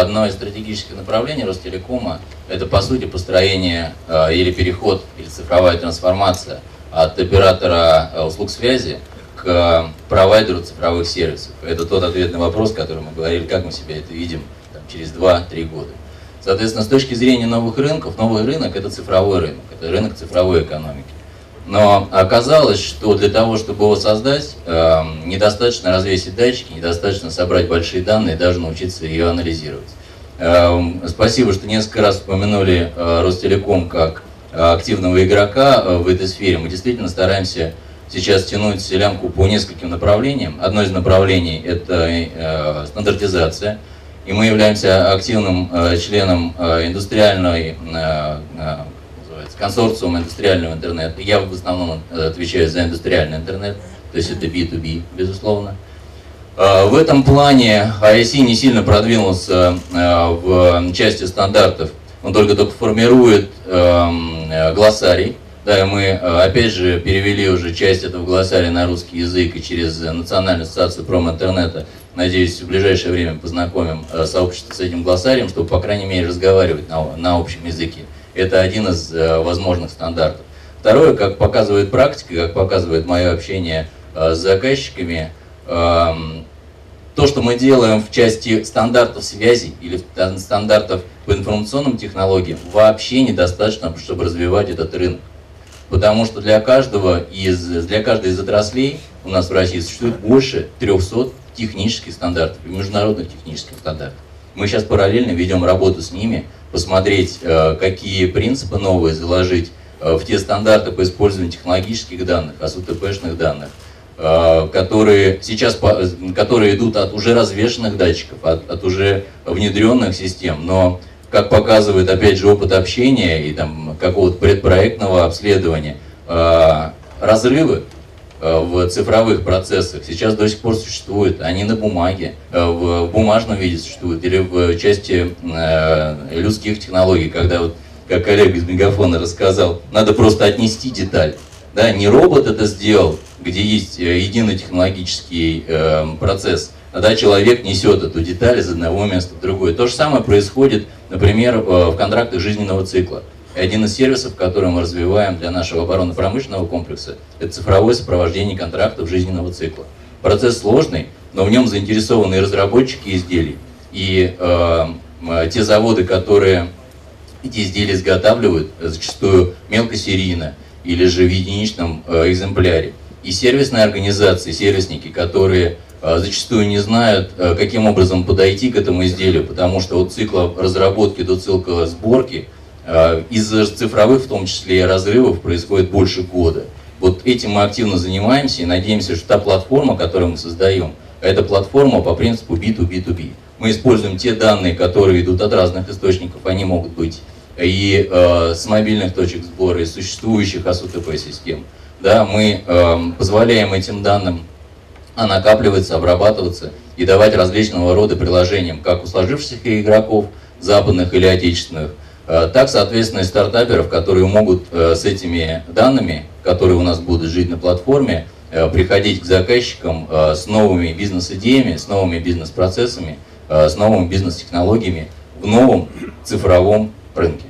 одно из стратегических направлений Ростелекома – это, по сути, построение э, или переход, или цифровая трансформация от оператора э, услуг связи к провайдеру цифровых сервисов. Это тот ответ на вопрос, который мы говорили, как мы себя это видим там, через 2-3 года. Соответственно, с точки зрения новых рынков, новый рынок – это цифровой рынок, это рынок цифровой экономики. Но оказалось, что для того, чтобы его создать, э, недостаточно развесить датчики, недостаточно собрать большие данные, даже научиться ее анализировать. Э, спасибо, что несколько раз упомянули э, Ростелеком как активного игрока э, в этой сфере. Мы действительно стараемся сейчас тянуть селянку по нескольким направлениям. Одно из направлений – это э, стандартизация. И мы являемся активным э, членом э, индустриальной э, э консорциум индустриального интернета. Я в основном э, отвечаю за индустриальный интернет, то есть это B2B, безусловно. Э, в этом плане ISC не сильно продвинулся э, в части стандартов. Он только-только формирует эм, глоссарий. Да, и мы, опять же, перевели уже часть этого глоссария на русский язык и через Национальную ассоциацию промоинтернета. Надеюсь, в ближайшее время познакомим сообщество с этим глоссарием, чтобы, по крайней мере, разговаривать на, на общем языке. Это один из э, возможных стандартов. Второе, как показывает практика, как показывает мое общение э, с заказчиками, эм, то, что мы делаем в части стандартов связи или стандартов по информационным технологиям, вообще недостаточно, чтобы развивать этот рынок. Потому что для каждого из, для каждой из отраслей у нас в России существует больше 300 технических стандартов международных технических стандартов. Мы сейчас параллельно ведем работу с ними, посмотреть, э, какие принципы новые заложить э, в те стандарты по использованию технологических данных, АСУТПшных данных, э, которые сейчас которые идут от уже развешенных датчиков, от, от уже внедренных систем, но как показывает опять же опыт общения и там какого-то предпроектного обследования, разрывы в цифровых процессах сейчас до сих пор существуют. Они на бумаге, э, в бумажном виде существуют, или в части э, людских технологий, когда вот, как коллега из Мегафона рассказал, надо просто отнести деталь. Да, не робот это сделал, где есть единый технологический процесс, а да, человек несет эту деталь из одного места в другое. То же самое происходит, например, в контрактах жизненного цикла. Один из сервисов, который мы развиваем для нашего оборонно-промышленного комплекса, это цифровое сопровождение контрактов жизненного цикла. Процесс сложный, но в нем заинтересованы и разработчики изделий, и э, те заводы, которые эти изделия изготавливают, зачастую мелкосерийно или же в единичном э, экземпляре. И сервисные организации, сервисники, которые э, зачастую не знают, э, каким образом подойти к этому изделию, потому что от цикла разработки до цикла сборки – из-за цифровых, в том числе, разрывов происходит больше года. Вот этим мы активно занимаемся и надеемся, что та платформа, которую мы создаем, это платформа по принципу B2B2B. Мы используем те данные, которые идут от разных источников, они могут быть и э, с мобильных точек сбора, и существующих АСУТП-систем. Да, мы э, позволяем этим данным накапливаться, обрабатываться и давать различного рода приложениям, как у сложившихся игроков, западных или отечественных, Э, так, соответственно, стартаперов, которые могут э, с этими данными, которые у нас будут жить на платформе, э, приходить к заказчикам с новыми бизнес-идеями, с новыми бизнес-процессами, с новыми бизнес-технологиями в новом цифровом рынке.